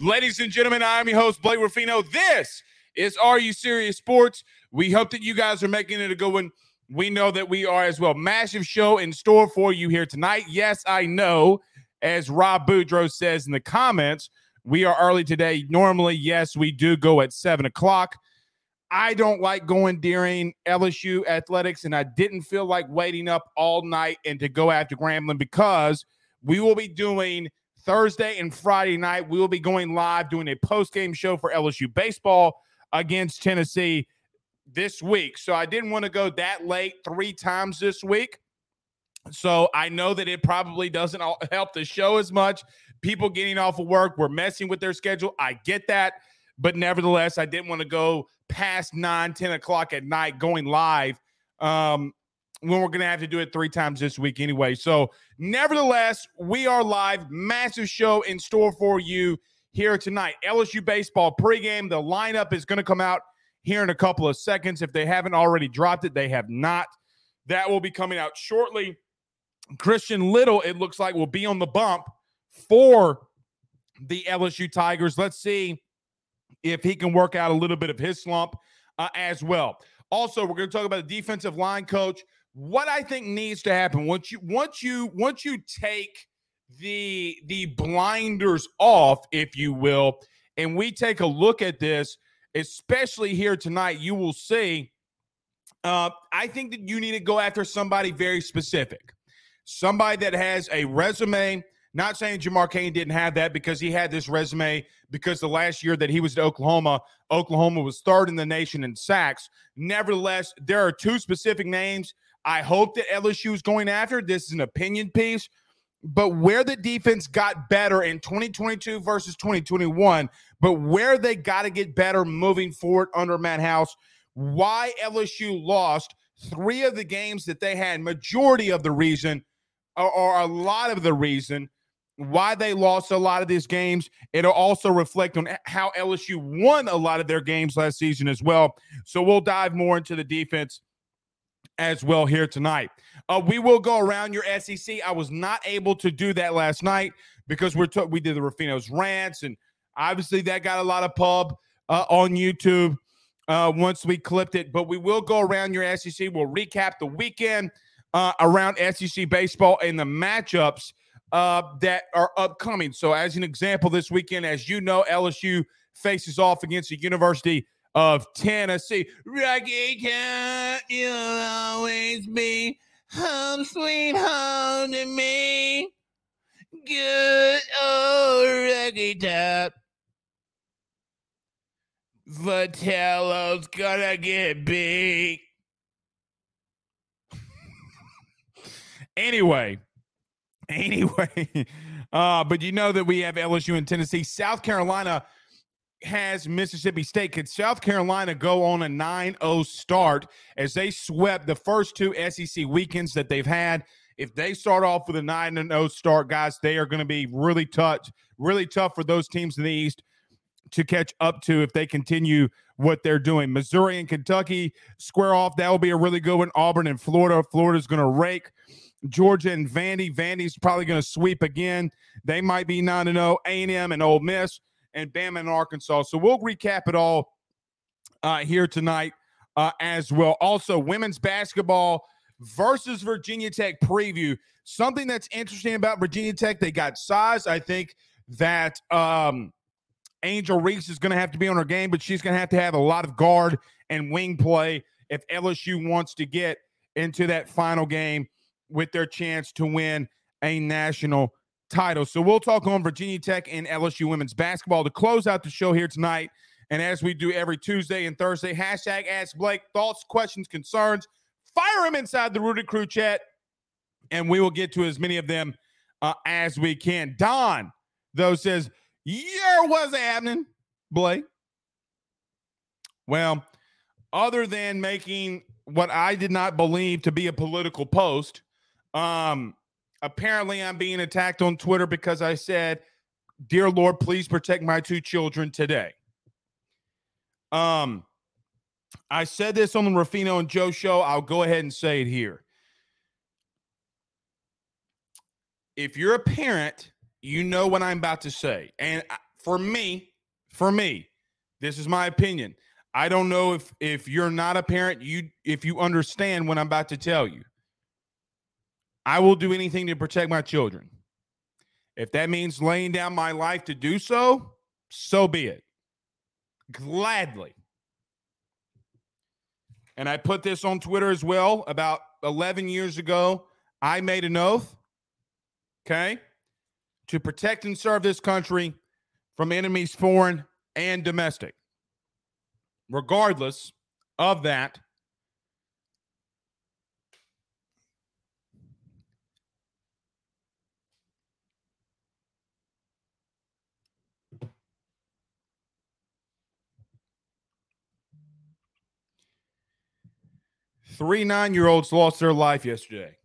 Ladies and gentlemen. I'm your host, Blake Ruffino. This is Are You Serious Sports. We hope that you guys are making it a good one. We know that we are as well. Massive show in store for you here tonight. Yes, I know, as Rob Boudreaux says in the comments, we are early today. Normally, yes, we do go at seven o'clock. I don't like going during LSU athletics, and I didn't feel like waiting up all night and to go after Grambling because – we will be doing Thursday and Friday night. We will be going live doing a post game show for LSU baseball against Tennessee this week. So I didn't want to go that late three times this week. So I know that it probably doesn't help the show as much. People getting off of work, we're messing with their schedule. I get that. But nevertheless, I didn't want to go past 9, 10 o'clock at night going live um, when we're going to have to do it three times this week anyway. So, nevertheless, we are live. Massive show in store for you here tonight. LSU baseball pregame. The lineup is going to come out here in a couple of seconds. If they haven't already dropped it, they have not. That will be coming out shortly. Christian Little, it looks like, will be on the bump for the LSU Tigers. Let's see if he can work out a little bit of his slump uh, as well. Also, we're going to talk about the defensive line coach. What I think needs to happen once you once you once you take the the blinders off, if you will, and we take a look at this, especially here tonight, you will see. Uh, I think that you need to go after somebody very specific somebody that has a resume. Not saying Jamar Cain didn't have that because he had this resume because the last year that he was at Oklahoma, Oklahoma was third in the nation in sacks. Nevertheless, there are two specific names I hope that LSU is going after. This is an opinion piece, but where the defense got better in 2022 versus 2021, but where they got to get better moving forward under Matt House, why LSU lost three of the games that they had, majority of the reason or a lot of the reason why they lost a lot of these games. It'll also reflect on how LSU won a lot of their games last season as well. So we'll dive more into the defense as well here tonight. Uh, we will go around your SEC. I was not able to do that last night because we're t- we did the Ruffino's rants, and obviously that got a lot of pub uh, on YouTube uh, once we clipped it. But we will go around your SEC. We'll recap the weekend uh, around SEC baseball and the matchups uh, that are upcoming. So, as an example, this weekend, as you know, LSU faces off against the University of Tennessee. Rocky Top, you'll always be home, sweet home to me. Good old Rocky Top. Vitello's gonna get big. Anyway, anyway, uh, but you know that we have LSU in Tennessee. South Carolina has Mississippi State. Could South Carolina go on a 9 0 start as they swept the first two SEC weekends that they've had? If they start off with a 9 0 start, guys, they are going to be really tough, really tough for those teams in the East to catch up to if they continue what they're doing. Missouri and Kentucky square off. That will be a really good one. Auburn and Florida. Florida's going to rake. Georgia and Vandy. Vandy's probably going to sweep again. They might be 9 0. A&M and Ole Miss and Bama and Arkansas. So we'll recap it all uh, here tonight uh, as well. Also, women's basketball versus Virginia Tech preview. Something that's interesting about Virginia Tech, they got size. I think that um, Angel Reese is going to have to be on her game, but she's going to have to have a lot of guard and wing play if LSU wants to get into that final game with their chance to win a national title. So we'll talk on Virginia Tech and LSU women's basketball to close out the show here tonight. And as we do every Tuesday and Thursday, hashtag Ask Blake, thoughts, questions, concerns, fire them inside the Rooted Crew chat, and we will get to as many of them uh, as we can. Don, though, says, Yeah, what's happening, Blake? Well, other than making what I did not believe to be a political post, um, apparently, I'm being attacked on Twitter because I said, "Dear Lord, please protect my two children today." Um, I said this on the Ruffino and Joe show. I'll go ahead and say it here. If you're a parent, you know what I'm about to say. And for me, for me, this is my opinion. I don't know if if you're not a parent, you if you understand what I'm about to tell you. I will do anything to protect my children. If that means laying down my life to do so, so be it. Gladly. And I put this on Twitter as well about 11 years ago. I made an oath, okay, to protect and serve this country from enemies, foreign and domestic. Regardless of that, Three nine year olds lost their life yesterday.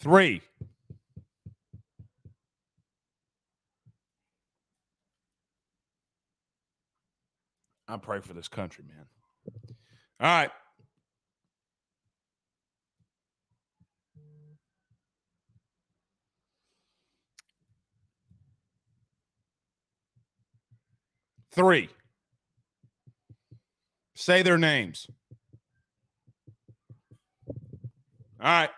Three. I pray for this country, man. All right. Three. Say their names. All right.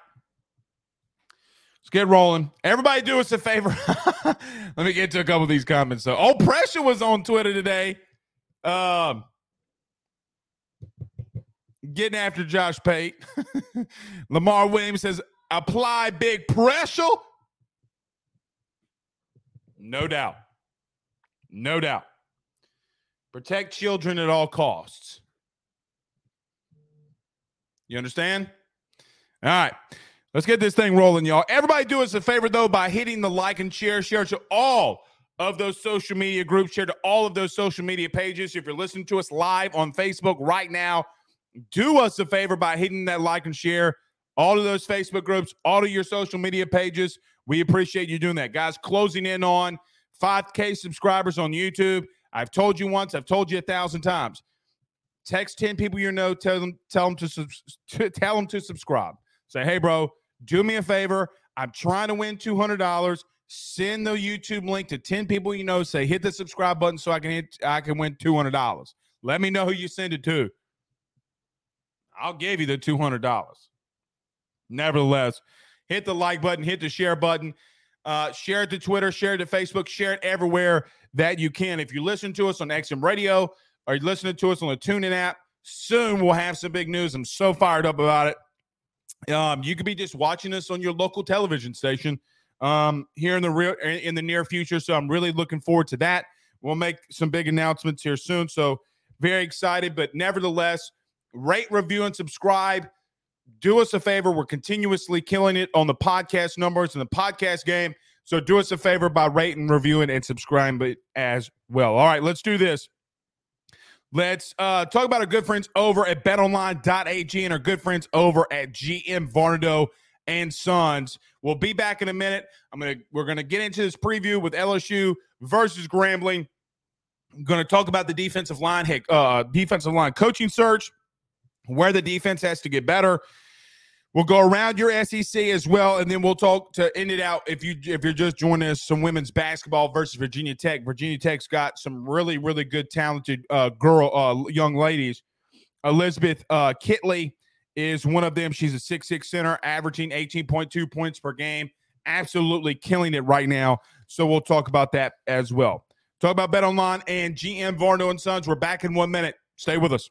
Let's get rolling. Everybody do us a favor. Let me get to a couple of these comments. So, oh, pressure was on Twitter today. Um, getting after Josh Pate. Lamar Williams says, apply big pressure. No doubt. No doubt. Protect children at all costs. You understand? All right. Let's get this thing rolling, y'all. Everybody do us a favor, though, by hitting the like and share. Share to all of those social media groups. Share to all of those social media pages. If you're listening to us live on Facebook right now, do us a favor by hitting that like and share. All of those Facebook groups, all of your social media pages. We appreciate you doing that. Guys, closing in on 5K subscribers on YouTube. I've told you once, I've told you a thousand times. Text 10 people you know, tell them, tell them to, to tell them to subscribe. Say, hey, bro, do me a favor. I'm trying to win $200. Send the YouTube link to 10 people you know. Say, hit the subscribe button so I can hit, I can win $200. Let me know who you send it to. I'll give you the $200. Nevertheless, hit the like button, hit the share button, uh, share it to Twitter, share it to Facebook, share it everywhere that you can. If you listen to us on XM Radio or you're listening to us on the TuneIn app, soon we'll have some big news. I'm so fired up about it. Um, you could be just watching us on your local television station um, here in the real in the near future. So I'm really looking forward to that. We'll make some big announcements here soon. So very excited, but nevertheless, rate, review, and subscribe. Do us a favor. We're continuously killing it on the podcast numbers and the podcast game. So do us a favor by rating, reviewing, and subscribing as well. All right, let's do this. Let's uh, talk about our good friends over at betonline.ag and our good friends over at GM Varnado and Sons. We'll be back in a minute. I'm gonna we're gonna get into this preview with LSU versus Grambling. I'm gonna talk about the defensive line, uh, defensive line coaching search, where the defense has to get better. We'll go around your SEC as well, and then we'll talk to end it out. If you if you're just joining us, some women's basketball versus Virginia Tech. Virginia Tech's got some really really good talented uh, girl uh, young ladies. Elizabeth uh, Kitley is one of them. She's a six six center, averaging 18.2 points per game. Absolutely killing it right now. So we'll talk about that as well. Talk about Bet Online and GM Varno and Sons. We're back in one minute. Stay with us.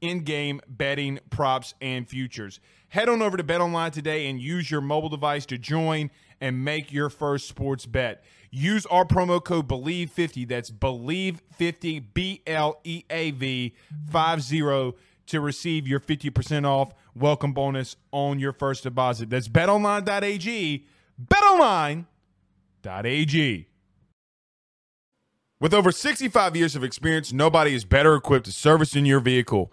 in game betting, props, and futures. Head on over to BetOnline today and use your mobile device to join and make your first sports bet. Use our promo code BLEAV50, that's BLEAV50, B L E A V 50, to receive your 50% off welcome bonus on your first deposit. That's betonline.ag, betonline.ag. With over 65 years of experience, nobody is better equipped to service in your vehicle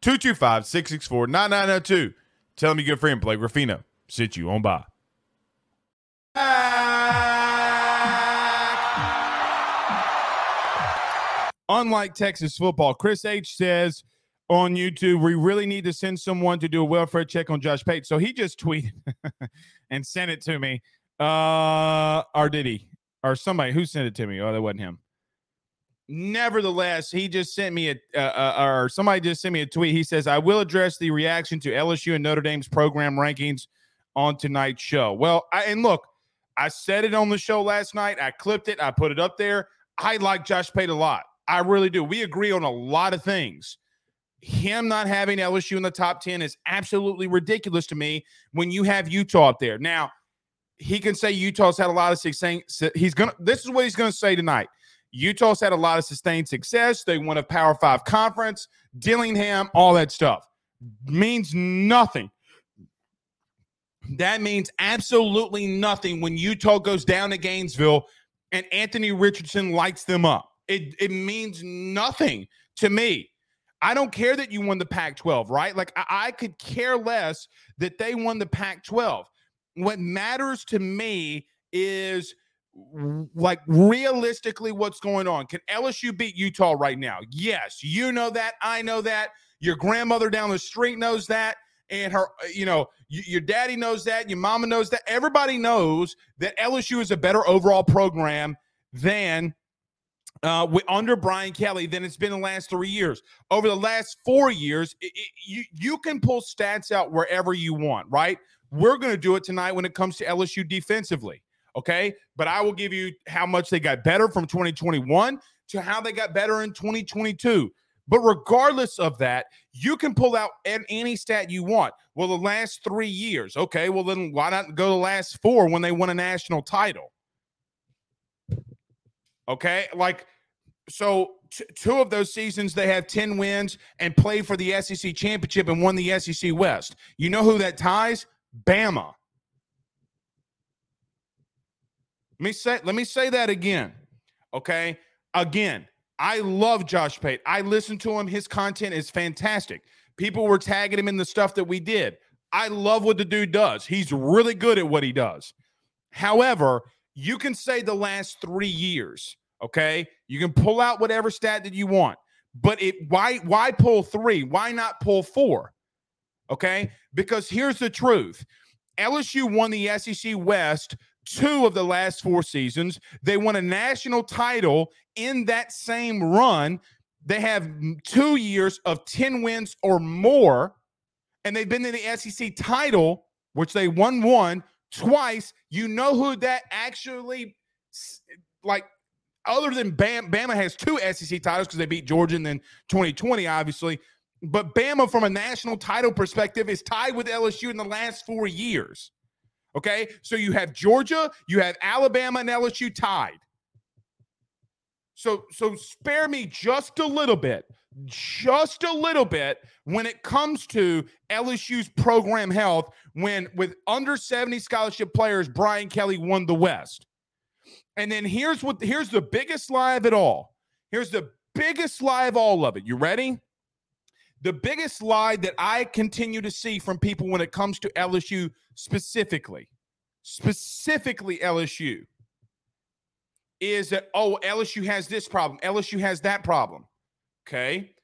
225 664 9902. Tell him, you good friend, Blake Ruffino. Sit you on by. Unlike Texas football, Chris H says on YouTube, we really need to send someone to do a welfare check on Josh Pate. So he just tweeted and sent it to me. Uh, or did he? Or somebody who sent it to me? Oh, that wasn't him. Nevertheless, he just sent me a, uh, uh, or somebody just sent me a tweet. He says, I will address the reaction to LSU and Notre Dame's program rankings on tonight's show. Well, I, and look, I said it on the show last night. I clipped it, I put it up there. I like Josh Pate a lot. I really do. We agree on a lot of things. Him not having LSU in the top 10 is absolutely ridiculous to me when you have Utah up there. Now, he can say Utah's had a lot of success. He's gonna. This is what he's gonna say tonight. Utah's had a lot of sustained success. They won a Power Five conference, Whittingham, all that stuff means nothing. That means absolutely nothing when Utah goes down to Gainesville and Anthony Richardson lights them up. It, it means nothing to me. I don't care that you won the Pac 12, right? Like, I, I could care less that they won the Pac 12. What matters to me is like realistically what's going on. Can LSU beat Utah right now? Yes, you know that. I know that. Your grandmother down the street knows that. And her, uh, you know, your daddy knows that. Your mama knows that. Everybody knows that LSU is a better overall program than uh, under Brian Kelly than it's been the last three years. Over the last four years, it, it, you you can pull stats out wherever you want, right? We're going to do it tonight when it comes to LSU defensively. Okay. But I will give you how much they got better from 2021 to how they got better in 2022. But regardless of that, you can pull out any stat you want. Well, the last three years. Okay. Well, then why not go the last four when they won a national title? Okay. Like, so t- two of those seasons they have 10 wins and played for the SEC championship and won the SEC West. You know who that ties? Bama. Let me say let me say that again. Okay? Again, I love Josh Pate. I listen to him. His content is fantastic. People were tagging him in the stuff that we did. I love what the dude does. He's really good at what he does. However, you can say the last 3 years, okay? You can pull out whatever stat that you want. But it why why pull 3? Why not pull 4? Okay? Because here's the truth. LSU won the SEC West two of the last four seasons. They won a national title in that same run. They have two years of 10 wins or more, and they've been in the SEC title, which they won one twice. You know who that actually like other than Bam, Bama has two SEC titles because they beat Georgia then 2020, obviously. But Bama, from a national title perspective, is tied with LSU in the last four years. Okay. So you have Georgia, you have Alabama, and LSU tied. So, so spare me just a little bit, just a little bit when it comes to LSU's program health. When with under 70 scholarship players, Brian Kelly won the West. And then here's what here's the biggest lie of it all. Here's the biggest lie of all of it. You ready? The biggest lie that I continue to see from people when it comes to LSU specifically, specifically LSU, is that, oh, LSU has this problem, LSU has that problem. Okay.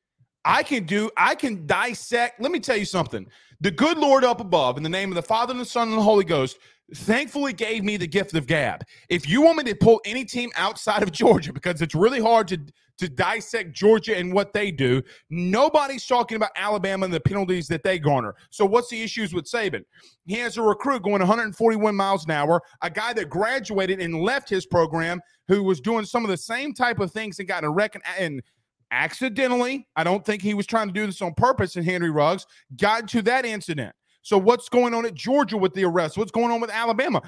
I can do, I can dissect. Let me tell you something. The good Lord up above, in the name of the Father and the Son and the Holy Ghost, thankfully gave me the gift of gab. If you want me to pull any team outside of Georgia, because it's really hard to to dissect Georgia and what they do, nobody's talking about Alabama and the penalties that they garner. So what's the issues with Saban? He has a recruit going 141 miles an hour, a guy that graduated and left his program who was doing some of the same type of things and got a reckon and accidentally, I don't think he was trying to do this on purpose in Henry Ruggs, got into that incident. So what's going on at Georgia with the arrest? What's going on with Alabama?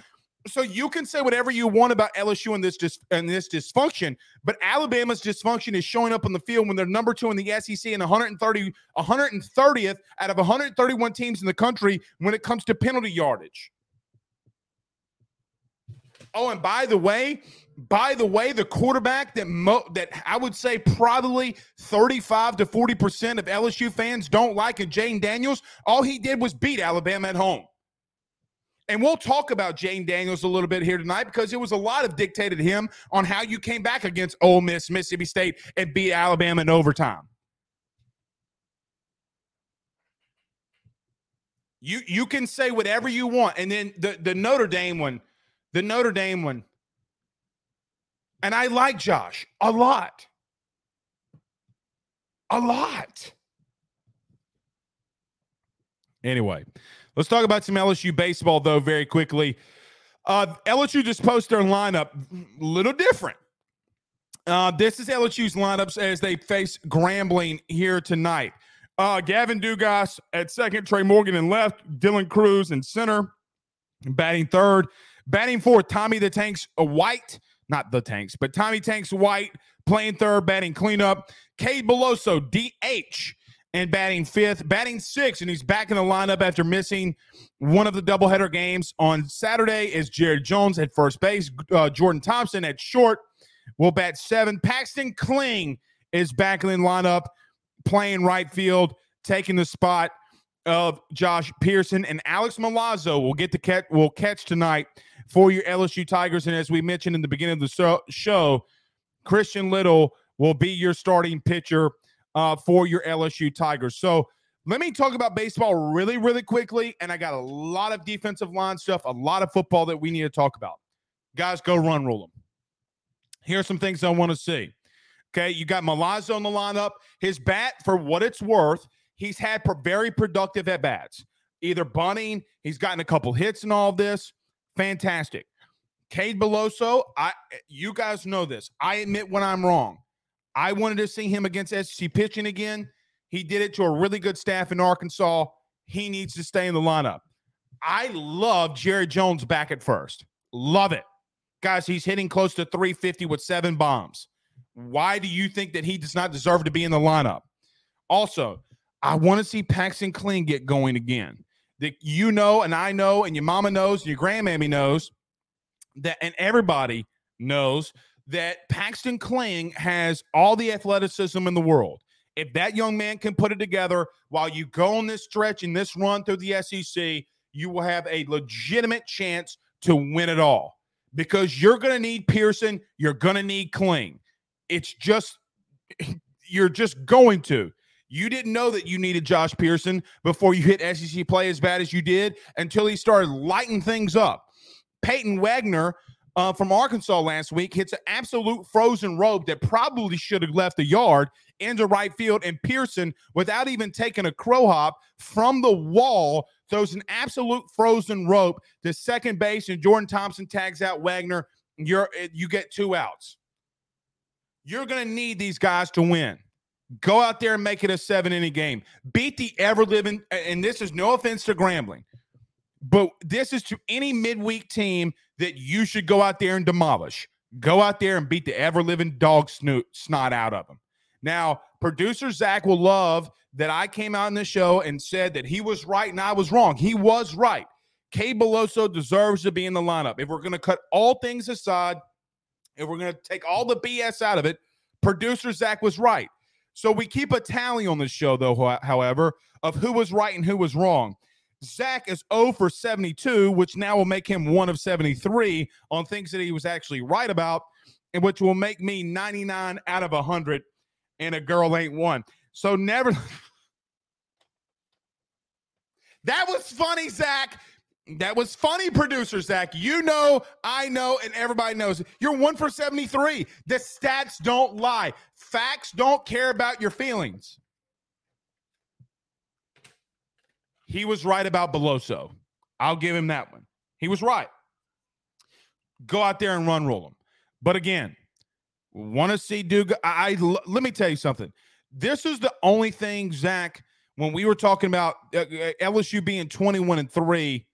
So you can say whatever you want about LSU and this dis- and this dysfunction, but Alabama's dysfunction is showing up on the field when they're number two in the SEC and 130 130th out of 131 teams in the country when it comes to penalty yardage. Oh, and by the way, by the way, the quarterback that mo- that I would say probably 35 to 40% of LSU fans don't like and Jayden Daniels, all he did was beat Alabama at home. And we'll talk about Jayden Daniels a little bit here tonight because it was a lot of dictated him on how you came back against Ole Miss, Mississippi State, and beat Alabama in overtime. You you can say whatever you want, and then the the Notre Dame one, the Notre Dame one, and I like Josh a lot, a lot. Anyway, let's talk about some LSU baseball though very quickly. Uh, LSU just posted their lineup, a little different. Uh, this is LSU's lineups as they face Grambling here tonight. Uh, Gavin Dugas at second, Trey Morgan in left, Dylan Crews in center, batting third, batting fourth, Tommy the Tanks White, not the Tanks, but Tommy Tanks White playing third, batting cleanup, Cade Beloso DH and batting fifth, batting sixth, and he's back in the lineup after missing one of the doubleheader games. On Saturday. Is Jared Jones at first base, uh, Jordan Thompson at short will bat seven, Paxton Kling is back in the lineup playing right field, taking the spot of Josh Pearson. And Alex Milazzo will get the catch will catch tonight for your LSU Tigers. And as we mentioned in the beginning of the show, Christian Little will be your starting pitcher uh, for your LSU Tigers. So let me talk about baseball really, really quickly. And I got a lot of defensive line stuff, a lot of football that we need to talk about. Guys, go run rule them. Here are some things I want to see. Okay, you got Milazzo in the lineup. His bat, for what it's worth, he's had very productive at bats. Either bunting, he's gotten a couple hits and all this. Fantastic. Cade Beloso, I you guys know this. I admit when I'm wrong. I wanted to see him against SEC pitching again. He did it to a really good staff in Arkansas. He needs to stay in the lineup. I love Jerry Jones back at first. Love it. Guys, he's hitting close to 350 with seven bombs. Why do you think that he does not deserve to be in the lineup? Also, I want to see Paxton Kling get going again. That you know, and I know, and your mama knows, and your grandmammy knows that, and everybody knows that Paxton Kling has all the athleticism in the world. If that young man can put it together while you go on this stretch and this run through the SEC, you will have a legitimate chance to win it all because you're going to need Pearson, you're going to need Kling. It's just, you're just going to. You didn't know that you needed Josh Pearson before you hit SEC play as bad as you did until he started lighting things up. Peyton Wagner uh, from Arkansas last week hits an absolute frozen rope that probably should have left the yard into right field. And Pearson, without even taking a crow hop from the wall, throws an absolute frozen rope to second base. And Jordan Thompson tags out Wagner. You're you get two outs. You're going to need these guys to win. Go out there and make it a seven inning game. Beat the ever living, and this is no offense to Grambling, but this is to any midweek team that you should go out there and demolish. Go out there and beat the ever living dog snoot, snot out of them. Now, producer Zach will love that I came out in the show and said that he was right and I was wrong. He was right. Cade Beloso deserves to be in the lineup. If we're going to cut all things aside, if we're going to take all the BS out of it, producer Zach was right. So we keep a tally on the show, though, however, of who was right and who was wrong. Zach is 0 for 72, which now will make him 1 of 73 on things that he was actually right about, and which will make me 99 out of 100, and a girl ain't one. So never. that was funny, Zach. That was funny, producer Zach. You know, I know, and everybody knows. You're one for 73. The stats don't lie. Facts don't care about your feelings. He was right about Beloso. I'll give him that one. He was right. Go out there and run roll him. But again, want to see Duke. I, I let me tell you something. This is the only thing, Zach, when we were talking about uh, uh LSU being 21 and 3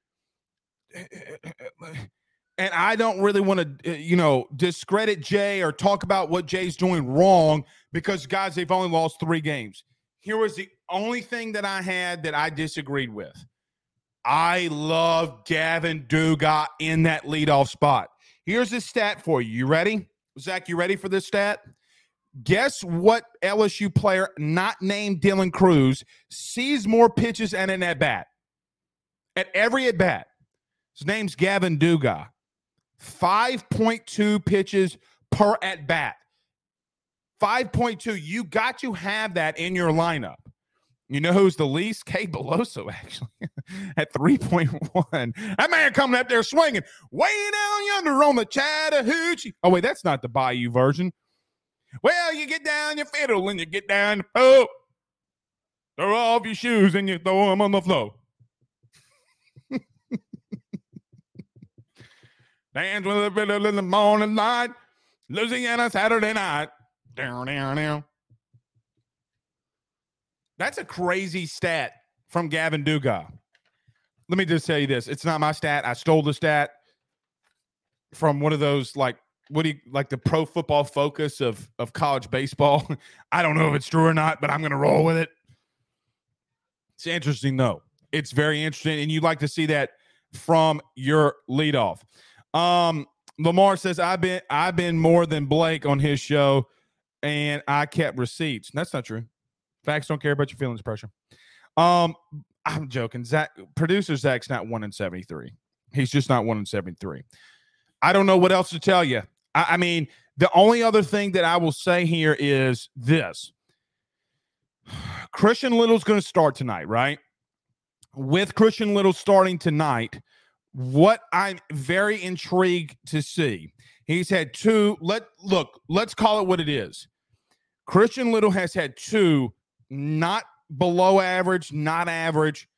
and I don't really want to, uh, you know, discredit Jay or talk about what Jay's doing wrong because, guys, they've only lost three games. Here was the only thing that I had that I disagreed with. I love Gavin Dugas in that leadoff spot. Here's the stat for you. You ready? Zach, you ready for this stat? Guess what LSU player not named Dylan Crews sees more pitches and an at bat? At every at bat. His name's Gavin Duga. 5.2 pitches per at bat. 5.2. You got to have that in your lineup. You know who's the least? Cade Beloso, actually, at 3.1. That man coming up there swinging way down yonder on the Chattahoochee. Oh, wait, that's not the Bayou version. Well, you get down your fiddle and you get down oh, throw off your shoes and you throw them on the floor. Dance with a fiddle in the morning light. Louisiana Saturday night. Down, down, down. That's a crazy stat from Gavin Dugas. Let me just tell you this. It's not my stat. I stole the stat from one of those like what do you like the pro football focus of of college baseball. I don't know if it's true or not, but I'm gonna roll with it. It's interesting though. It's very interesting, and you'd like to see that from your leadoff. Um, Lamar says, I've been I've been more than Blake on his show, and I kept receipts. That's not true. Facts don't care about your feelings, pressure. Um, I'm joking. Zach, producer Zach's not one in 73. He's just not one in 73. I don't know what else to tell you. I, I mean, the only other thing that I will say here is this Christian Little's going to start tonight, right? With Christian Little starting tonight, what I'm very intrigued to see. He's had two. Let look. Let's call it what it is. Christian Little has had two, not below average, not average.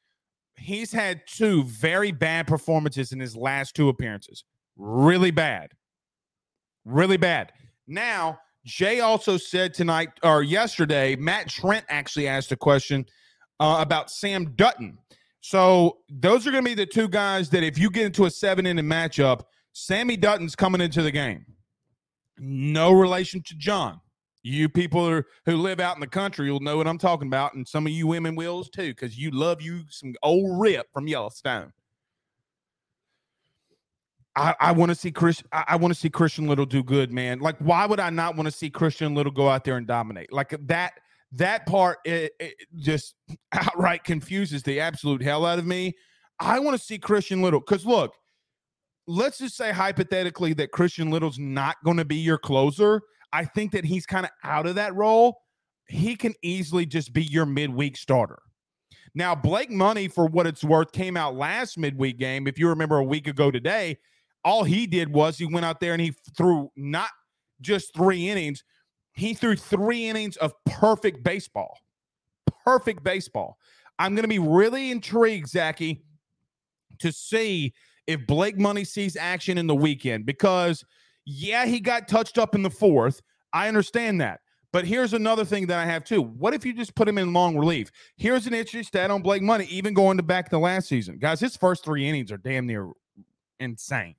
He's had two very bad performances in his last two appearances. Really bad. Really bad. Now, Jay also said tonight or yesterday, Matt Trent actually asked a question uh, about Sam Dutton. So those are going to be the two guys that if you get into a seven inning matchup, Sammy Dutton's coming into the game. No relation to John. You people are, who live out in the country will know what I'm talking about, and some of you women wills too, because you love you some old rip from Yellowstone. I, I want to see Chris. I, I want to see Christian Little do good, man. Like, why would I not want to see Christian Little go out there and dominate? Like that that part it, it just outright confuses the absolute hell out of me. I want to see Christian Little because look, let's just say hypothetically that Christian Little's not going to be your closer. I think that he's kind of out of that role. He can easily just be your midweek starter. Now, Blake Money, for what it's worth, came out last midweek game. If you remember a week ago today, all he did was he went out there and he threw not just three innings, he threw three innings of perfect baseball. Perfect baseball. I'm going to be really intrigued, Zachy, to see if Blake Money sees action in the weekend because, yeah, he got touched up in the fourth. I understand that. But here's another thing that I have too. What if you just put him in long relief? Here's an interesting stat on Blake Money, even going to back to last season. Guys, his first three innings are damn near insane.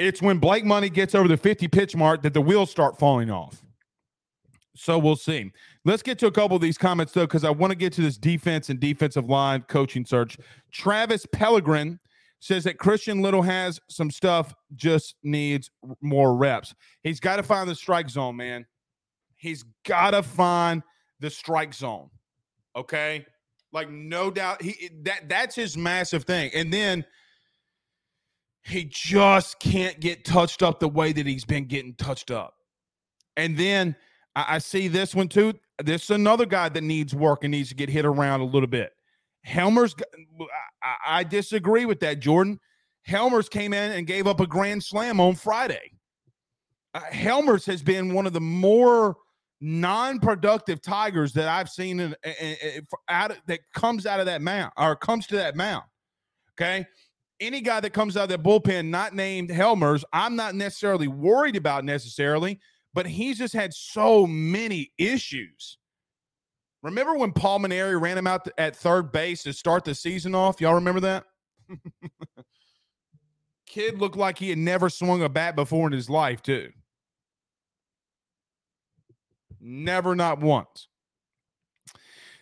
It's when Blake Money gets over the 50 pitch mark that the wheels start falling off. So we'll see. Let's get to a couple of these comments though, because I want to get to this defense and defensive line coaching search. Travis Pellegrin says that Christian Little has some stuff, just needs more reps. He's got to find the strike zone, man. He's got to find the strike zone. Okay, like no doubt, he that that's his massive thing. And then he just can't get touched up the way that he's been getting touched up. And then I, I see this one too. This is another guy that needs work and needs to get hit around a little bit. Helmer's, I, I disagree with that, Jordan. Helmers came in and gave up a grand slam on Friday. Uh, Helmers has been one of the more non-productive Tigers that I've seen in, in, in, out of, that comes out of that mound or comes to that mound. Okay, any guy that comes out of that bullpen not named Helmers, I'm not necessarily worried about necessarily, but he's just had so many issues. Remember when Paul Mainieri ran him out at third base to start the season off? Y'all remember that? Kid looked like he had never swung a bat before in his life, too. Never, not once.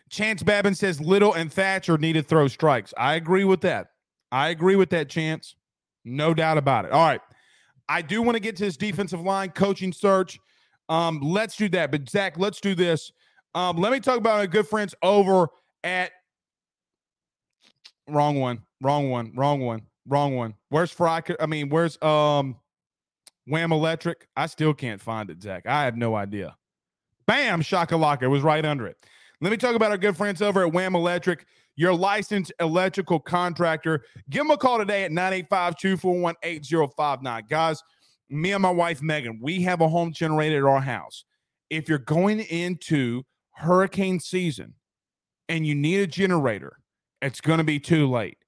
Chance Babin says Little and Thatcher need to throw strikes. I agree with that. I agree with that chance. No doubt about it. All right. I do want to get to this defensive line coaching search. Um, let's do that. But Zach, let's do this. Um, let me talk about our good friends over at wrong one. Wrong one. Wrong one. Wrong one. Where's Fry? I mean, where's um Wham Electric? I still can't find it, Zach. I have no idea. Bam, shakalaka. Was right under it. Let me talk about our good friends over at Wham Electric, your licensed electrical contractor. Give them a call today at 985 241 8059. Guys, me and my wife, Megan, we have a home generator at our house. If you're going into hurricane season and you need a generator, it's going to be too late.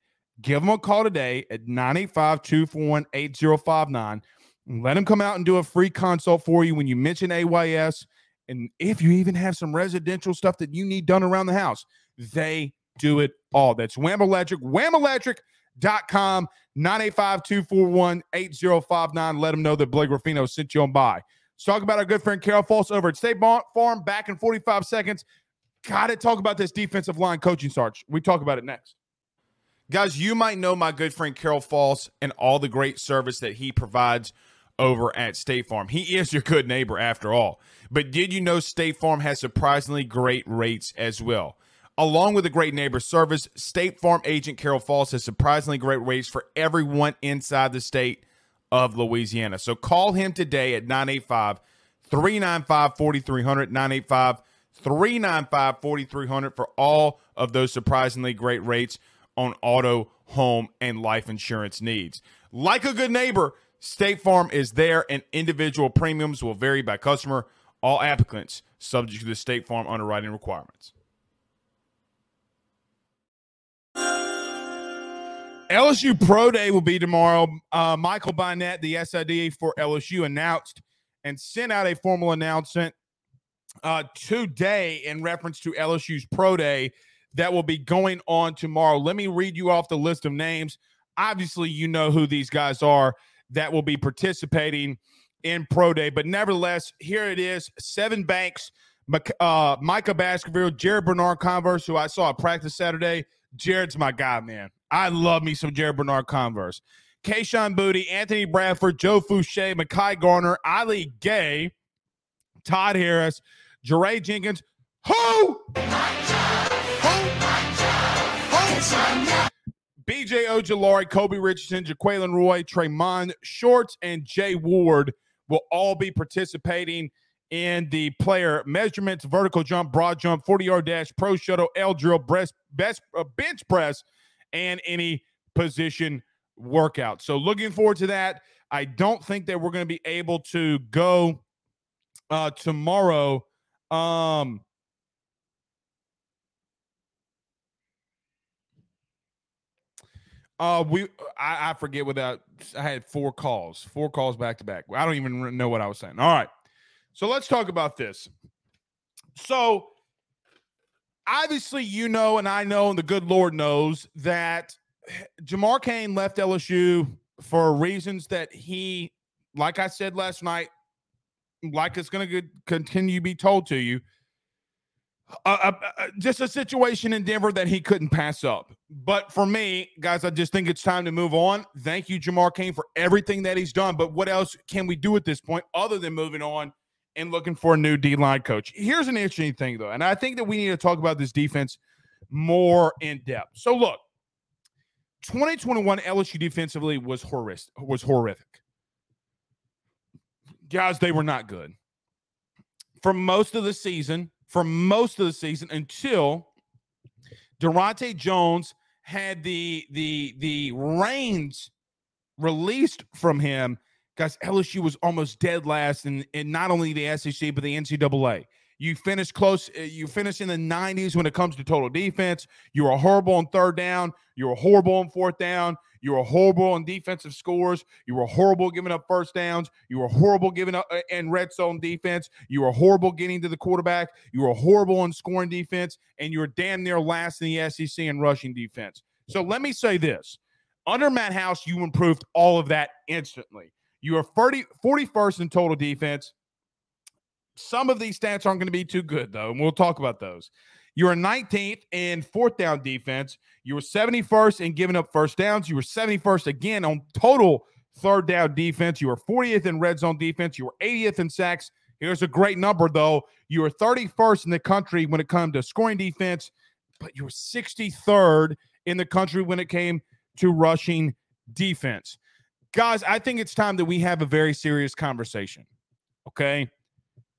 Give them a call today at 985 241 8059. Let them come out and do a free consult for you when you mention AYS. And if you even have some residential stuff that you need done around the house, they do it all. That's Wham Electric, whamelectric.com, 985 241 8059. Let them know that Blake Ruffino sent you on by. Let's talk about our good friend Carol Falls over at State Farm back in 45 seconds. Got to talk about this defensive line coaching search. We talk about it next. Guys, you might know my good friend Carol Falls and all the great service that he provides over at State Farm. He is your good neighbor after all. But did you know State Farm has surprisingly great rates as well? Along with a great neighbor service, State Farm agent Carol Falls has surprisingly great rates for everyone inside the state of Louisiana. So call him today at 985 395 4300 985 395 4300 for all of those surprisingly great rates on auto, home, and life insurance needs. Like a good neighbor, State Farm is there, and individual premiums will vary by customer. All applicants subject to the State Farm underwriting requirements. LSU Pro Day will be tomorrow. Uh, Michael Bonnette, the SID for LSU, announced and sent out a formal announcement uh, today in reference to LSU's Pro Day that will be going on tomorrow. Let me read you off the list of names. Obviously, you know who these guys are that will be participating in Pro Day, but nevertheless, here it is Sevyn Banks, uh, Micah Baskerville, Jarrick Bernard-Converse, who I saw at practice Saturday. Jarrett's my guy, man. I love me some Jarrick Bernard-Converse. Kayshon Boutte, Anthony Bradford, Joe Foucha, Mekhi Garner, Ali Gaye, Todd Harris, Jaray Jenkins. Who? BJ Ojulari, Kobe Richardson, Jaquelin Roy, Tre'Mond Shorts, and Jay Ward will all be participating in the player measurements, vertical jump, broad jump, 40 yard dash, pro shuttle, L drill, breast, best, uh, bench press, and any position workout. So looking forward to that. I don't think that we're going to be able to go uh, tomorrow. Um, Uh, we I, I forget without I had four calls, four calls back to back. I don't even know what I was saying. All right, so let's talk about this. So obviously, you know, and I know, and the good Lord knows that Jamar Cain left LSU for reasons that he, like I said last night, like it's going to continue to be told to you uh, uh, just a situation in Denver that he couldn't pass up. But for me, guys, I just think it's time to move on. Thank you, Jamar Cain, for everything that he's done. But what else can we do at this point other than moving on and looking for a new D line coach? Here's an interesting thing, though, and I think that we need to talk about this defense more in depth. So, look, 2021 LSU defensively was horrific. Was horrific. Guys, they were not good for most of the season for most of the season until Daronte Jones had the the the reins released from him. Guys, LSU was almost dead last in, in not only the SEC but the NCAA. You finish close. Uh, you finish in the 90s when it comes to total defense. You were horrible on third down. You were horrible on fourth down. You were horrible on defensive scores. You were horrible giving up first downs. You were horrible giving up uh, in red zone defense. You were horrible getting to the quarterback. You were horrible on scoring defense, and you were damn near last in the SEC in rushing defense. So let me say this: under Matt House, you improved all of that instantly. You are 30, 41st in total defense. Some of these stats aren't going to be too good, though, and we'll talk about those. You were 19th in fourth down defense. You were 71st in giving up first downs. You were 71st again on total third down defense. You were 40th in red zone defense. You were 80th in sacks. Here's a great number, though. You were 31st in the country when it comes to scoring defense, but you were 63rd in the country when it came to rushing defense. Guys, I think it's time that we have a very serious conversation. Okay.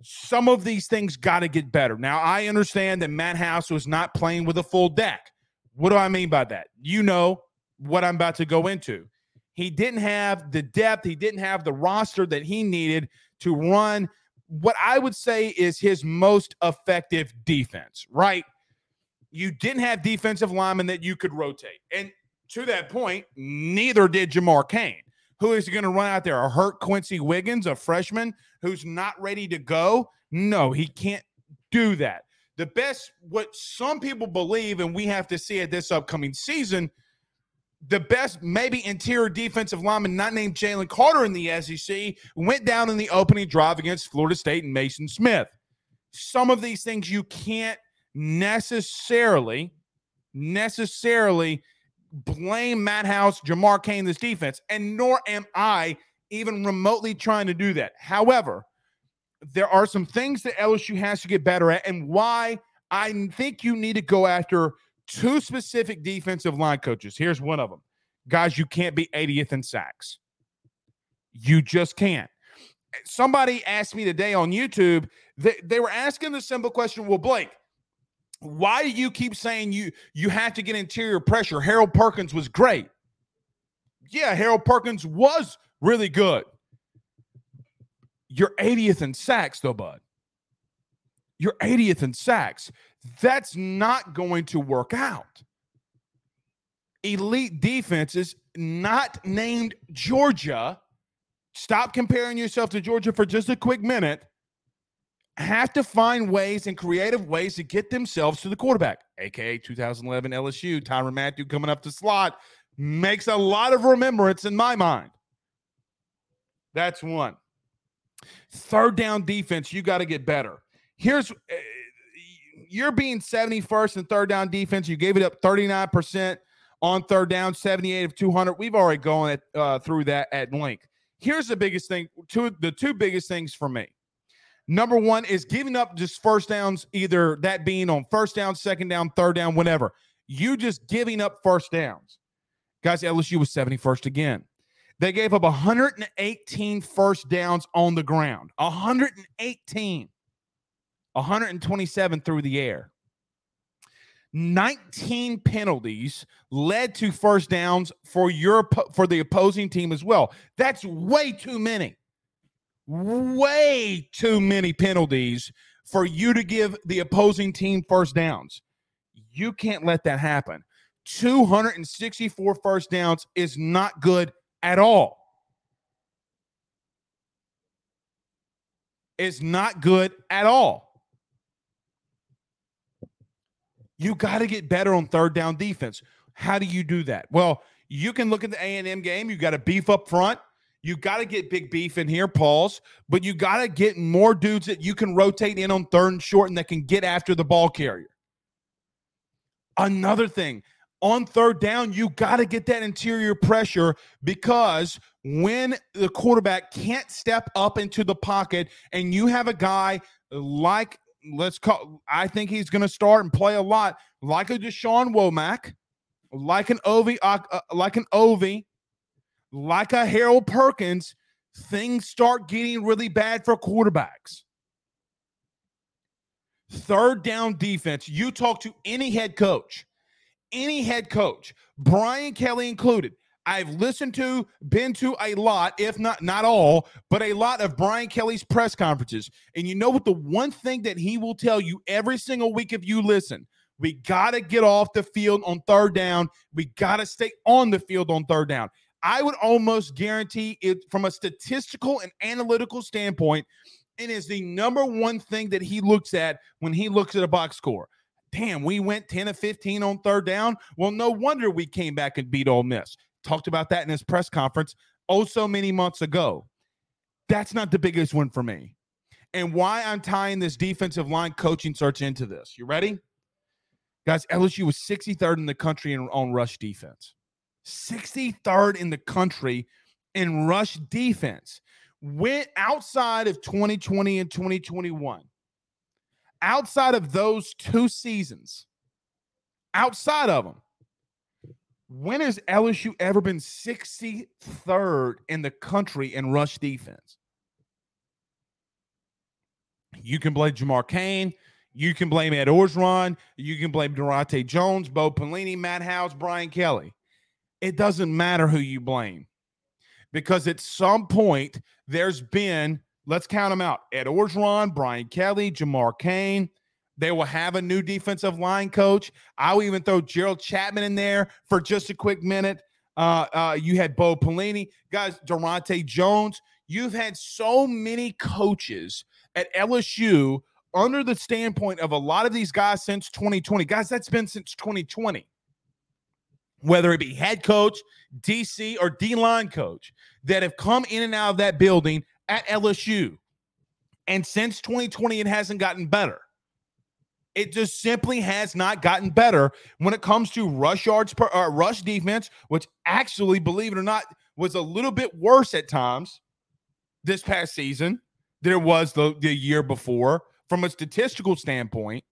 Some of these things got to get better. Now, I understand that Matt House was not playing with a full deck. What do I mean by that? You know what I'm about to go into. He didn't have the depth, he didn't have the roster that he needed to run what I would say is his most effective defense, right? You didn't have defensive linemen that you could rotate. And to that point, neither did Jamar Cain. Who is going to run out there? A hurt Quency Wiggins, a freshman who's not ready to go? No, he can't do that. The best, what some people believe, and we have to see it this upcoming season, the best, maybe interior defensive lineman, not named Jalen Carter in the SEC, went down in the opening drive against Florida State and Maason Smith. Some of these things you can't necessarily, necessarily blame Matt House, Jamar Cain, this defense, and nor am I even remotely trying to do that. However, there are some things that LSU has to get better at, and why I think you need to go after two specific defensive line coaches. Here's one of them. Guys, you can't be 80th in sacks. You just can't. Somebody asked me today on YouTube, they, they were asking the simple question, well, Blake, why do you keep saying you you have to get interior pressure? Harold Perkins was great. Yeah, Harold Perkins was really good. You're 80th in sacks, though, bud. You're 80th in sacks. That's not going to work out. Elite defenses, not named Georgia, stop comparing yourself to Georgia for just a quick minute, have to find ways and creative ways to get themselves to the quarterback, aka 2011 LSU. Tyrann Mathieu coming up the slot makes a lot of remembrance in my mind. That's one. Third down defense, you got to get better. Here's eh, you're being 71st in third down defense. You gave it up 39% on third down, 78 of 200. We've already gone at, uh, through that at length. Here's the biggest thing, two the two biggest things for me. Number one is giving up just first downs, either that being on first down, second down, third down, whatever. You just giving up first downs. Guys, LSU was 71st again. They gave up 118 first downs on the ground. 118. 127 through the air. 19 penalties led to first downs for your for the opposing team as well. That's way too many. Way too many penalties for you to give the opposing team first downs. You can't let that happen. 264 first downs is not good at all. It's not good at all. You got to get better on third down defense. How do you do that? Well, you can look at the A&M game. You got to beef up front. You got to get big beef in here, Pauls, but you got to get more dudes that you can rotate in on third and short and that can get after the ball carrier. Another thing, on third down, you got to get that interior pressure because when the quarterback can't step up into the pocket and you have a guy like let's call. I think he's going to start and play a lot, like a Da'Shawn Womack, like an Ovie, uh, like an Ovie, like a Harold Perkins. Things start getting really bad for quarterbacks. Third down defense. You talk to any head coach, any head coach, Brian Kelly included. I've listened to, been to a lot, if not not all, but a lot of Brian Kelly's press conferences. And you know what? The one thing that he will tell you every single week if you listen, we got to get off the field on third down. We got to stay on the field on third down. I would almost guarantee it from a statistical and analytical standpoint. It is the number one thing that he looks at when he looks at a box score. Damn, we went 10 of 15 on third down. Well, no wonder we came back and beat Ole Miss talked about that in his press conference oh so many months ago. That's not the biggest one for me. And why I'm tying this defensive line coaching search into this. You ready? Guys, LSU was 63rd in the country on rush defense. 63rd in the country in rush defense. Went outside of 2020 and 2021. Outside of those two seasons, outside of them, When has LSU ever been 63rd in the country in rush defense? You can blame Jamar Cain. You can blame Ed Orgeron. You can blame Daronte Jones, Bo Pelini, Matt House, Brian Kelly. It doesn't matter who you blame because at some point there's been, let's count them out Ed Orgeron, Brian Kelly, Jamar Cain, they will have a new defensive line coach. I'll even throw Gerald Chapman in there for just a quick minute. Uh, uh, you had Bo Pelini, guys, Daronte Jones. You've had so many coaches at LSU under the standpoint of a lot of these guys since 2020. Guys, that's been since 2020. Whether it be head coach, DC, or D line coach that have come in and out of that building at LSU. And since 2020, it hasn't gotten better. It just simply has not gotten better when it comes to rush yards per uh, rush defense, which actually, believe it or not, was a little bit worse at times this past season than it was the, the year before. From a statistical standpoint,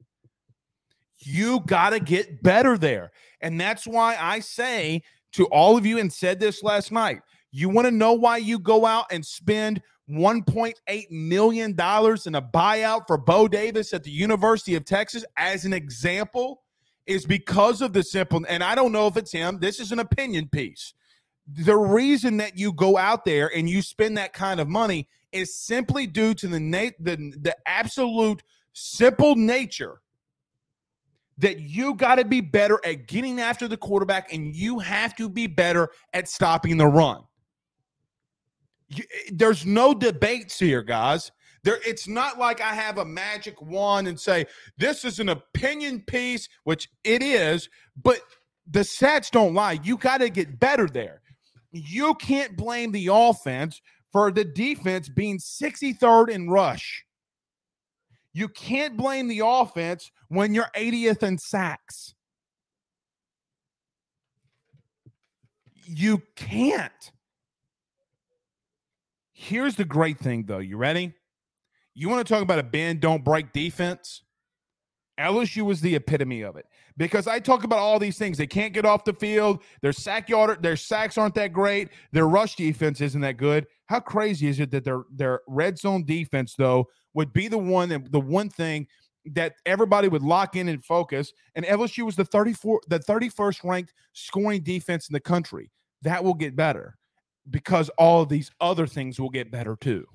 you got to get better there. And that's why I say to all of you, and said this last night, you want to know why you go out and spend $1.8 million in a buyout for Bo Davis at the University of Texas, as an example, is because of the simple, and I don't know if it's him, this is an opinion piece. The reason that you go out there and you spend that kind of money is simply due to the, na- the, the absolute simple nature that you got to be better at getting after the quarterback and you have to be better at stopping the run. You, eh, there's no debates here, guys. There, it's not like I have a magic wand and say this is an opinion piece, which it is, but the stats don't lie. You got to get better there. You can't blame the offense for the defense being 63rd in rush. You can't blame the offense when you're 80th in sacks. You can't. Here's the great thing, though. You ready? You want to talk about a bend, don't break defense? LSU was the epitome of it because I talk about all these things. They can't get off the field. Their sack yard, their sacks aren't that great. Their rush defense isn't that good. How crazy is it that their their red zone defense though would be the one that the one thing that everybody would lock in and focus. And LSU was the 34 the 31st ranked scoring defense in the country. That will get better because all of these other things will get better too.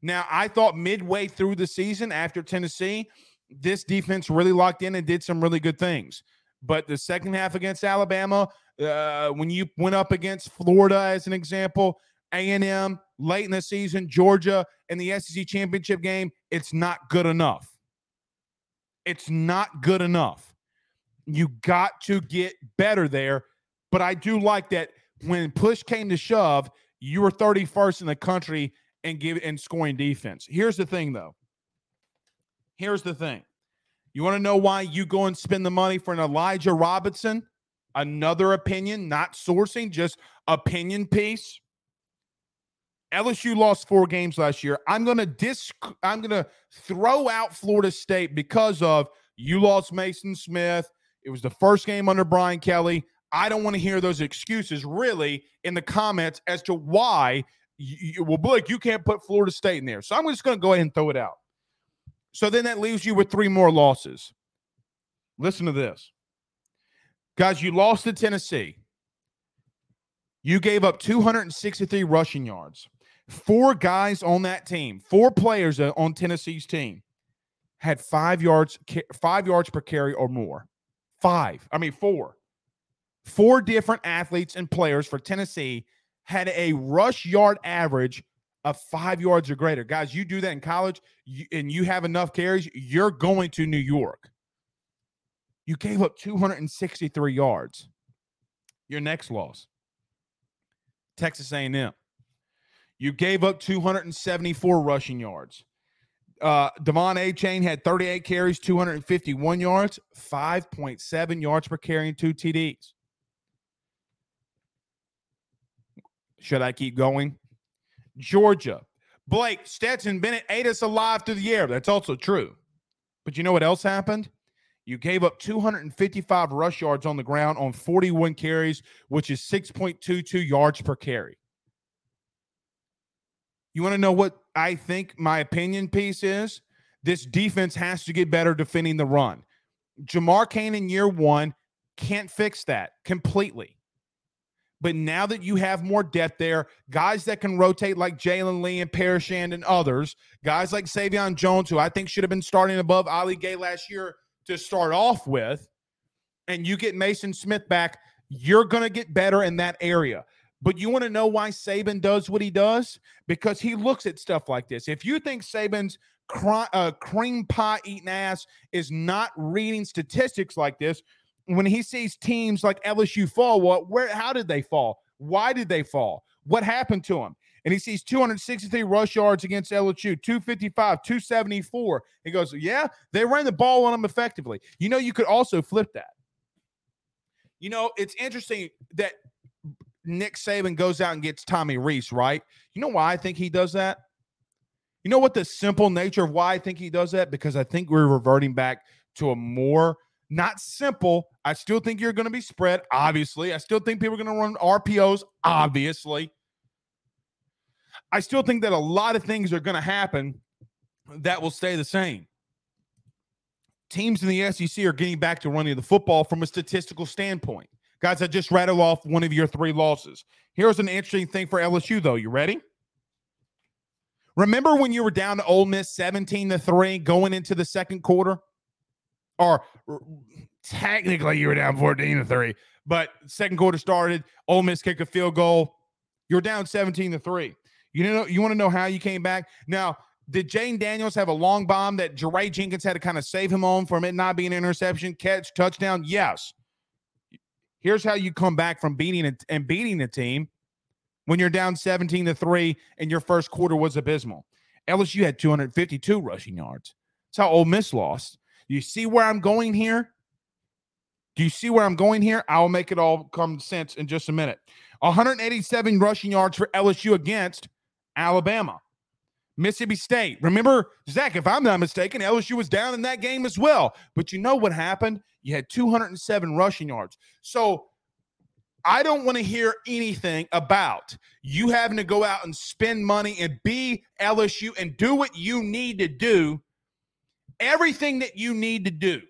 Now, I thought midway through the season after Tennessee, this defense really locked in and did some really good things. But the second half against Alabama, uh, when you went up against Florida as an example, A&M late in the season, Georgia in the SEC championship game, it's not good enough. It's not good enough. You got to get better there. But I do like that when push came to shove, you were 31st in the country and give and scoring defense. Here's the thing though. Here's the thing. You want to know why you go and spend the money for an Elijah Robinson? Another opinion, not sourcing, just opinion piece. LSU lost four games last year. I'm gonna disc I'm gonna throw out Florida State because of you lost Maason Smith. It was the first game under Brian Kelly. I don't want to hear those excuses really in the comments as to why you, well, Blake, you can't put Florida State in there. So I'm just going to go ahead and throw it out. So then that leaves you with three more losses. Listen to this. Guys, you lost to Tennessee. You gave up 263 rushing yards. Four guys on that team, four players on Tennessee's team had 5 yards 5 yards per carry or more. 5. I mean 4 four different athletes and players for Tennessee had a rush yard average of five yards or greater. Guys, you do that in college and you have enough carries, you're going to New York. You gave up 263 yards. Your next loss, Texas A&M. You gave up 274 rushing yards. Uh, Devon Achane had 38 carries, 251 yards, 5.7 yards per carry, and two TDs. Should I keep going? Georgia. Blake, Stetson Bennett ate us alive through the air. That's also true. But you know what else happened? You gave up 255 rush yards on the ground on 41 carries, which is 6.22 yards per carry. You want to know what I think my opinion piece is? This defense has to get better defending the run. Jamar Cain in year one can't fix that completely. But now that you have more depth there, guys that can rotate like Jalen Lee and Paris Shand and others, guys like Sai'vion Jones, who I think should have been starting above Ali Gaye last year to start off with, and you get Maason Smith back, you're going to get better in that area. But you want to know why Saban does what he does? Because he looks at stuff like this. If you think Saban's cr- uh, cream pie eating ass is not reading statistics like this, when he sees teams like LSU fall, what, where, how did they fall? Why did they fall? What happened to them? And he sees 263 rush yards against LSU, 255, 274. He goes, Yeah, they ran the ball on them effectively. You know, you could also flip that. You know, it's interesting that Nick Saban goes out and gets Tommy Rees, right? You know why I think he does that? You know what the simple nature of why I think he does that? Because I think we're reverting back to a more not simple. I still think you're going to be spread, obviously. I still think people are going to run RPOs, obviously. I still think that a lot of things are going to happen that will stay the same. Teams in the SEC are getting back to running the football from a statistical standpoint. Guys, I just rattled off one of your three losses. Here's an interesting thing for LSU, though. You ready? Remember when you were down to Ole Miss 17 to 3 going into the second quarter? Or technically you were down 14 to 3, but second quarter started, Ole Miss kicked a field goal. You're down 17 to 3. You know, you want to know how you came back? Now, did Jayden Daniels have a long bomb that Jaray Jenkins had to kind of save him on from it not being an interception, catch, touchdown? Yes. Here's how you come back from beating it and beating a team when you're down 17 to 3 and your first quarter was abysmal. LSU had 252 rushing yards. That's how Ole Miss lost. You see where I'm going here? Do you see where I'm going here? I'll make it all come sense in just a minute. 187 rushing yards for LSU against Alabama. Mississippi State. Remember, Zach, if I'm not mistaken, LSU was down in that game as well. But you know what happened? You had 207 rushing yards. So I don't want to hear anything about you having to go out and spend money and be LSU and do what you need to do, everything that you need to do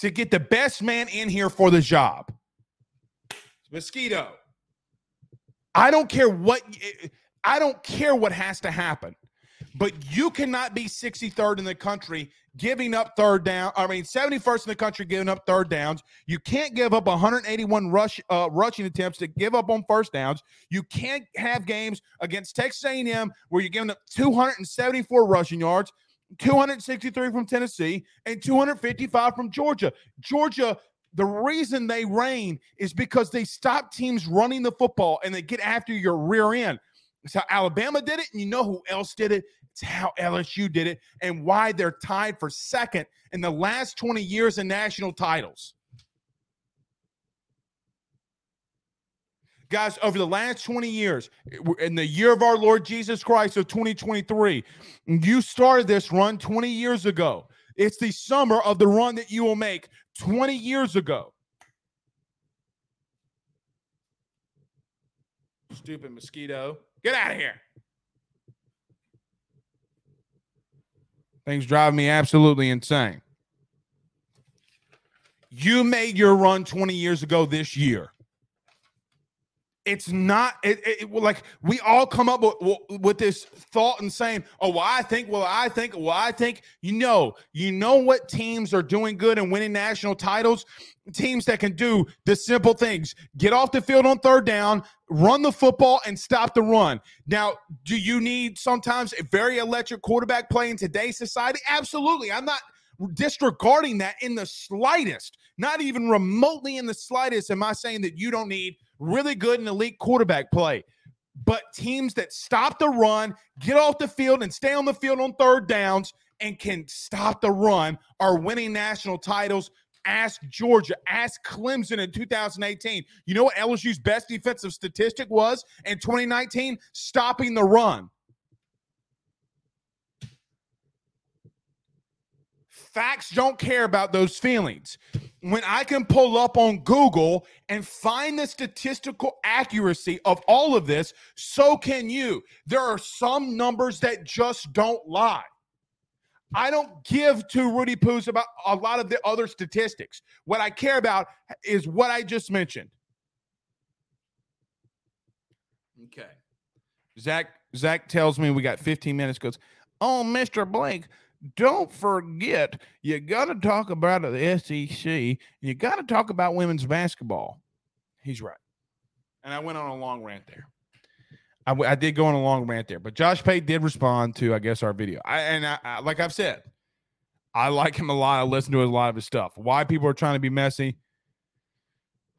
to get the best man in here for the job. Mosquito. I don't care what I don't care what has to happen. But you cannot be 63rd in the country giving up third down. I mean, 71st in the country giving up third downs. You can't give up 181 rush uh, rushing attempts to give up on first downs. You can't have games against Texas A&M where you're giving up 274 rushing yards, 263 from Tennessee, and 255 from Georgia. Georgia the reason they reign is because they stop teams running the football and they get after your rear end. It's how Alabama did it, and you know who else did it? It's how LSU did it, and why they're tied for second in the last 20 years in national titles. Guys, over the last 20 years, in the year of our Lord Jesus Christ of 2023, you started this run 20 years ago. It's the summer of the run that you will make 20 years ago. Stupid mosquito. Get out of here. Things drive me absolutely insane. You made your run 20 years ago this year it's not it, it, it, like we all come up with, with this thought and saying oh well i think well i think well i think. You know you know what teams are doing good and winning national titles? Teams that can do the simple things. Get off the field on third down run the football and stop the run. Now do you need sometimes a very electric quarterback play in today's society? Absolutely. I'm not disregarding that in the slightest. Not even remotely in the slightest am i saying that you don't need really good and elite quarterback play. But teams that stop the run, get off the field, and stay on the field on third downs and can stop the run are winning national titles. Ask Georgia, ask Clemson in 2018. You know what LSU's best defensive statistic was in 2019? Stopping the run. Facts don't care about those feelings. When I can pull up on Google and find the statistical accuracy of all of this, so can you. There are some numbers that just don't lie. I don't give to Rudy Poos about a lot of the other statistics. What I care about is what I just mentioned. Okay. Zach Zach tells me we got 15 minutes. Goes, oh, Mr. Blake, don't forget you got to talk about the SEC. You got to talk about women's basketball. He's right. And I went on a long rant there. I, I did go on a long rant there, but Josh Pate did respond to, I guess, our video. I, and I, I, like I've said, I like him a lot. I listen to a lot of his stuff. Why people are trying to be messy?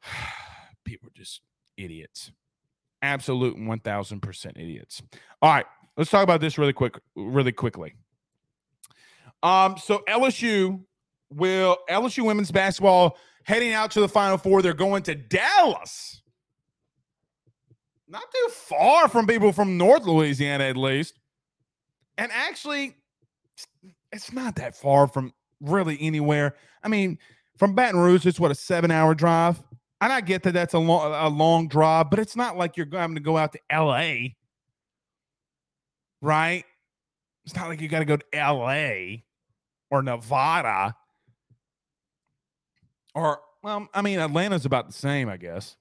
people are just idiots. Absolute 1000% idiots. All right, let's talk about this really quick, really quickly. Um, so LSU will LSU women's basketball heading out to the Final Four. They're going to Dallas. Not too far from people from North Louisiana, at least. And actually, it's not that far from really anywhere. I mean, from Baton Rouge, it's what a seven-hour drive. And I get that that's a long, a long drive, but it's not like you're having to go out to L.A. Right? It's not like you got to go to L.A or Nevada or well, I mean Atlanta's about the same, I guess.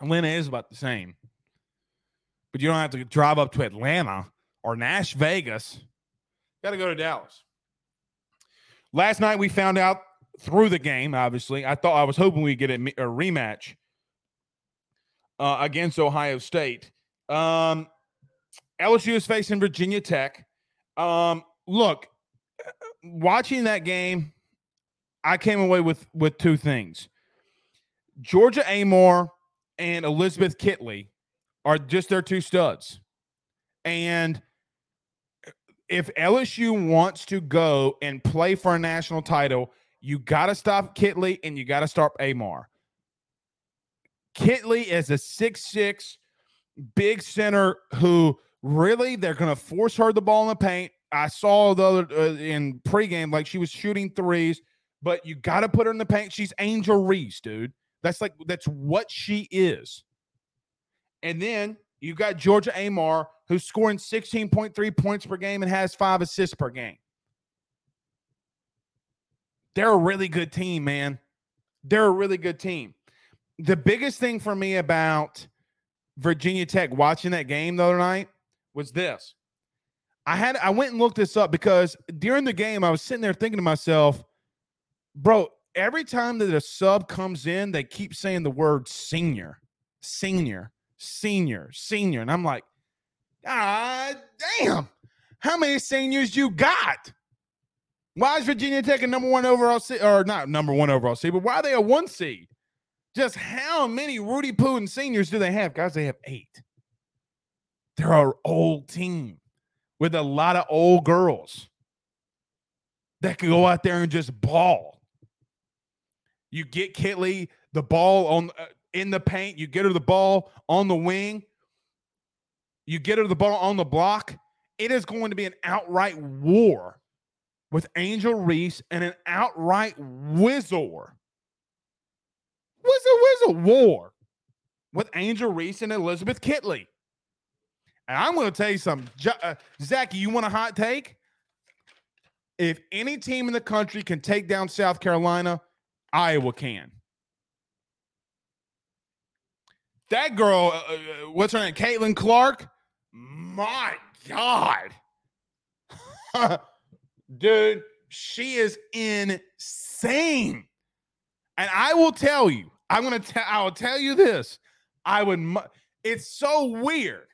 Atlanta is about the same. But you don't have to drive up to Atlanta or Nash Vegas. Got to go to Dallas. Last night we found out through the game, obviously. I thought I was hoping we'd get a, a rematch uh, against Ohio State. Um, LSU is facing Virginia Tech. Um, look, watching that game, I came away with with two things. Georgia Amoore and Elizabeth Kitley are just their two studs. And if LSU wants to go and play for a national title, you got to stop Kitley and you got to stop Amoore. Kitley is a six-six big center who really they're going to force her the ball in the paint. I saw the other uh, in pregame like she was shooting threes, but you got to put her in the paint. She's Angel Reese, dude. That's like that's what she is. And then you got Georgia Amoore, who's scoring 16.3 points per game and has five assists per game. They're a really good team, man. They're a really good team. The biggest thing for me about Virginia Tech watching that game the other night was this I had I went and looked this up because during the game I was sitting there thinking to myself, bro, every time that a sub comes in, they keep saying the word senior, senior, senior, senior. And I'm like, ah, damn, how many seniors you got? Why is Virginia taking number one overall seed, or not number one overall seed, but why are they a one seed? Just how many Rudy Poo seniors do they have? Guys, they have eight. They're our old team with a lot of old girls that can go out there and just ball. You get Kitley the ball on uh, in the paint. You get her the ball on the wing. You get her the ball on the block. It is going to be an outright war with Angel Reese and an outright whizzle. Whizzle, whizzle war with Angel Reese and Elizabeth Kitley. And I'm going to tell you something. Uh, Zachy, you want a hot take? If any team in the country can take down South Carolina, Iowa can. That girl, uh, uh what's her name? Caitlin Clark. My God. Dude, she is insane. And I will tell you, I'm going to tell, I will tell you this. I would, mu- it's so weird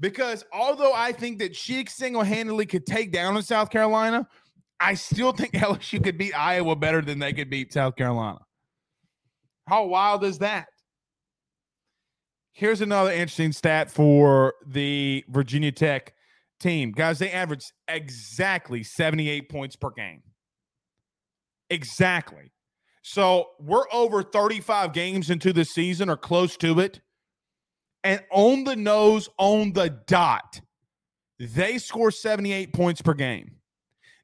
because although I think that she single handedly could take down in South Carolina, I still think LSU could beat Iowa better than they could beat South Carolina. How wild is that? Here's another interesting stat for the Virginia Tech team. Guys, they average exactly 78 points per game. Exactly. So we're over 35 games into the season or close to it and on the nose, on the dot, they score 78 points per game.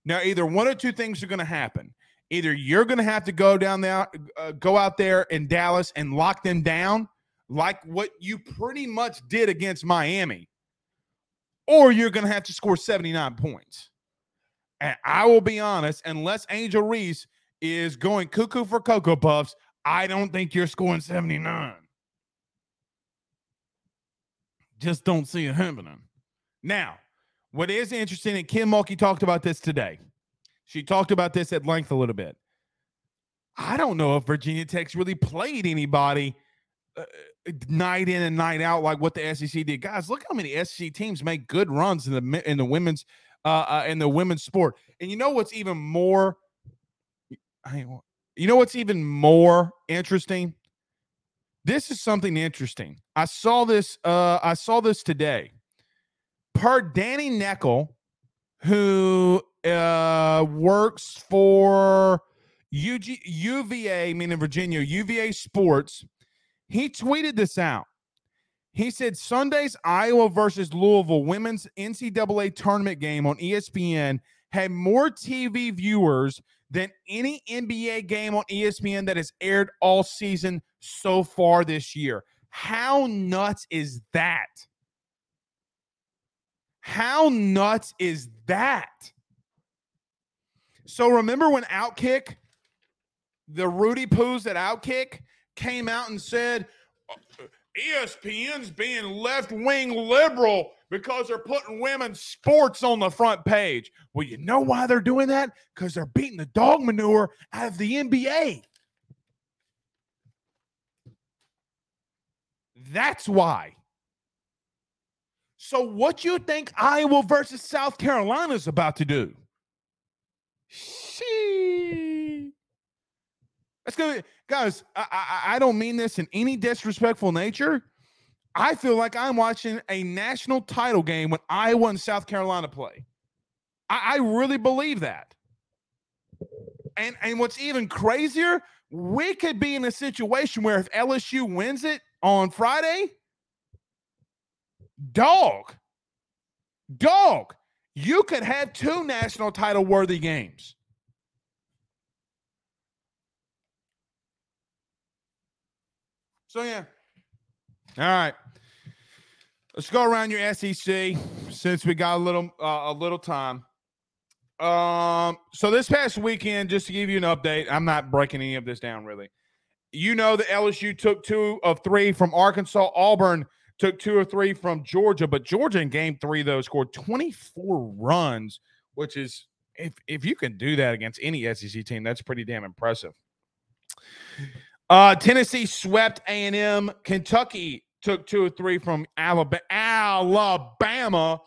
Now, either one or two things are going to happen. Either you're going to have to go down there, uh, go out there in Dallas and lock them down, like what you pretty much did against Miami, or you're going to have to score 79 points. And I will be honest, unless Angel Reese is going cuckoo for Cocoa Puffs, I don't think you're scoring 79. Just don't see it happening. Now, what is interesting, and Kim Mulkey talked about this today. She talked about this at length a little bit. I don't know if Virginia Tech's really played anybody uh, night in and night out like what the SEC did. Guys, look how many SEC teams make good runs in the in the women's uh, uh in the women's sport. And you know what's even more you know what's even more interesting? This is something interesting. I saw this uh I saw this today. Per Danny Neckel, who uh works for UG, UVA, meaning Virginia, UVA Sports, he tweeted this out. He said Sunday's Iowa versus Louisville women's NCAA tournament game on ESPN had more TV viewers than any NBA game on ESPN that has aired all season so far this year. How nuts is that? How nuts is that? So remember when Outkick, the Rudy Poos at Outkick came out and said, uh, ESPN's being left wing liberal because they're putting women's sports on the front page. Well, you know why they're doing that? Because they're beating the dog manure out of the NBA. That's why. So, what you think Iowa versus South Carolina is about to do? She. That's gonna, guys. I, I I don't mean this in any disrespectful nature. I feel like I'm watching a national title game when Iowa and South Carolina play. I, I really believe that. And and what's even crazier, we could be in a situation where if LSU wins it on Friday, dog, dog, you could have two national title worthy games. So yeah. All right. Let's go around your SEC since we got a little uh, a little time. Um, so this past weekend, just to give you an update, I'm not breaking any of this down really. You know that LSU took two of three from Arkansas. Auburn took two or three from Georgia, but Georgia in game three, though, scored 24 runs, which is if if you can do that against any SEC team, that's pretty damn impressive. Uh, Tennessee swept A&M. Kentucky took two or three from Alabama. Alabama.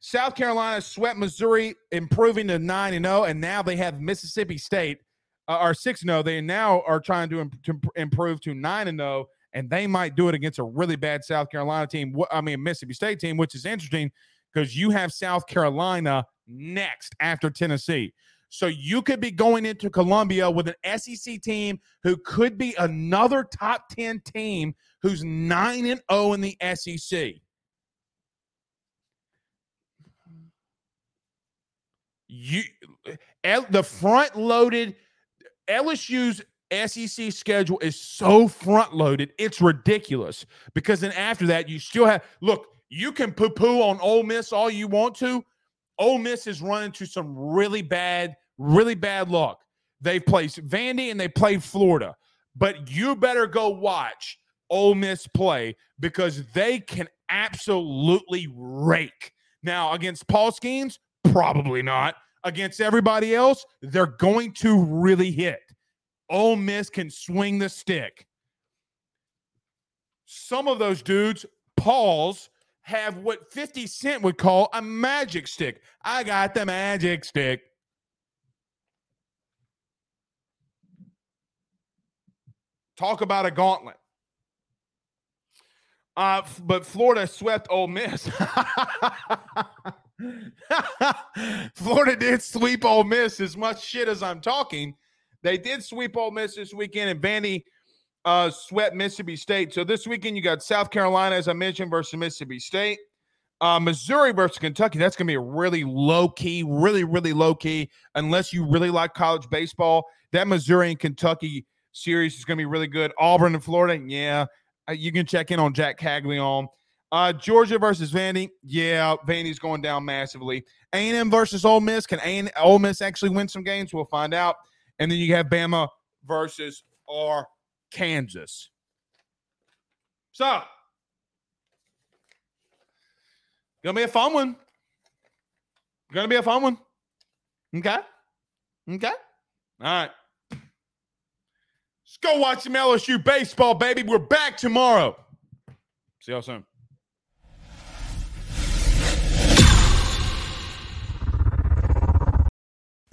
South Carolina swept Missouri, improving to 9 and 0, and now they have Mississippi State uh, or 6 0. They now are trying to, imp- to improve to 9 and 0, and they might do it against a really bad South Carolina team. I mean, Mississippi State team, which is interesting because you have South Carolina next after Tennessee. So you could be going into Columbia with an SEC team who could be another top 10 team who's 9 and 0 in the SEC. You the front loaded LSU's SEC schedule is so front loaded, it's ridiculous. Because then after that, you still have look, you can poo poo on Ole Miss all you want to. Ole Miss is running to some really bad really bad luck. They've played Vandy and they played Florida, but you better go watch Ole Miss play because they can absolutely rake. Now, against Paul Skenes, probably not. Against everybody else, they're going to really hit. Ole Miss can swing the stick. Some of those dudes, Paul's, have what 50 Cent would call a magic stick. I got the magic stick. Talk about a gauntlet. Uh, but Florida swept Ole Miss. Florida did sweep Ole Miss as much shit as I'm talking. They did sweep Ole Miss this weekend, and Vandy uh, swept Mississippi State. So this weekend you got South Carolina, as I mentioned, versus Mississippi State. Uh, Missouri versus Kentucky. That's going to be a really low key, really, really low key. Unless you really like college baseball, that Missouri and Kentucky series is going to be really good. Auburn and Florida, yeah. Uh, you can check in on Jack Caglianone. Uh, Georgia versus Vandy, yeah, Vandy's going down massively. A&M versus Ole Miss, can A&M, Ole Miss actually win some games? We'll find out. And then you have Bama versus or Kansas. So, gonna be a fun one. Gonna be a fun one. Okay. Okay. All right. Let's go watch some LSU baseball, baby. We're back tomorrow. See y'all soon.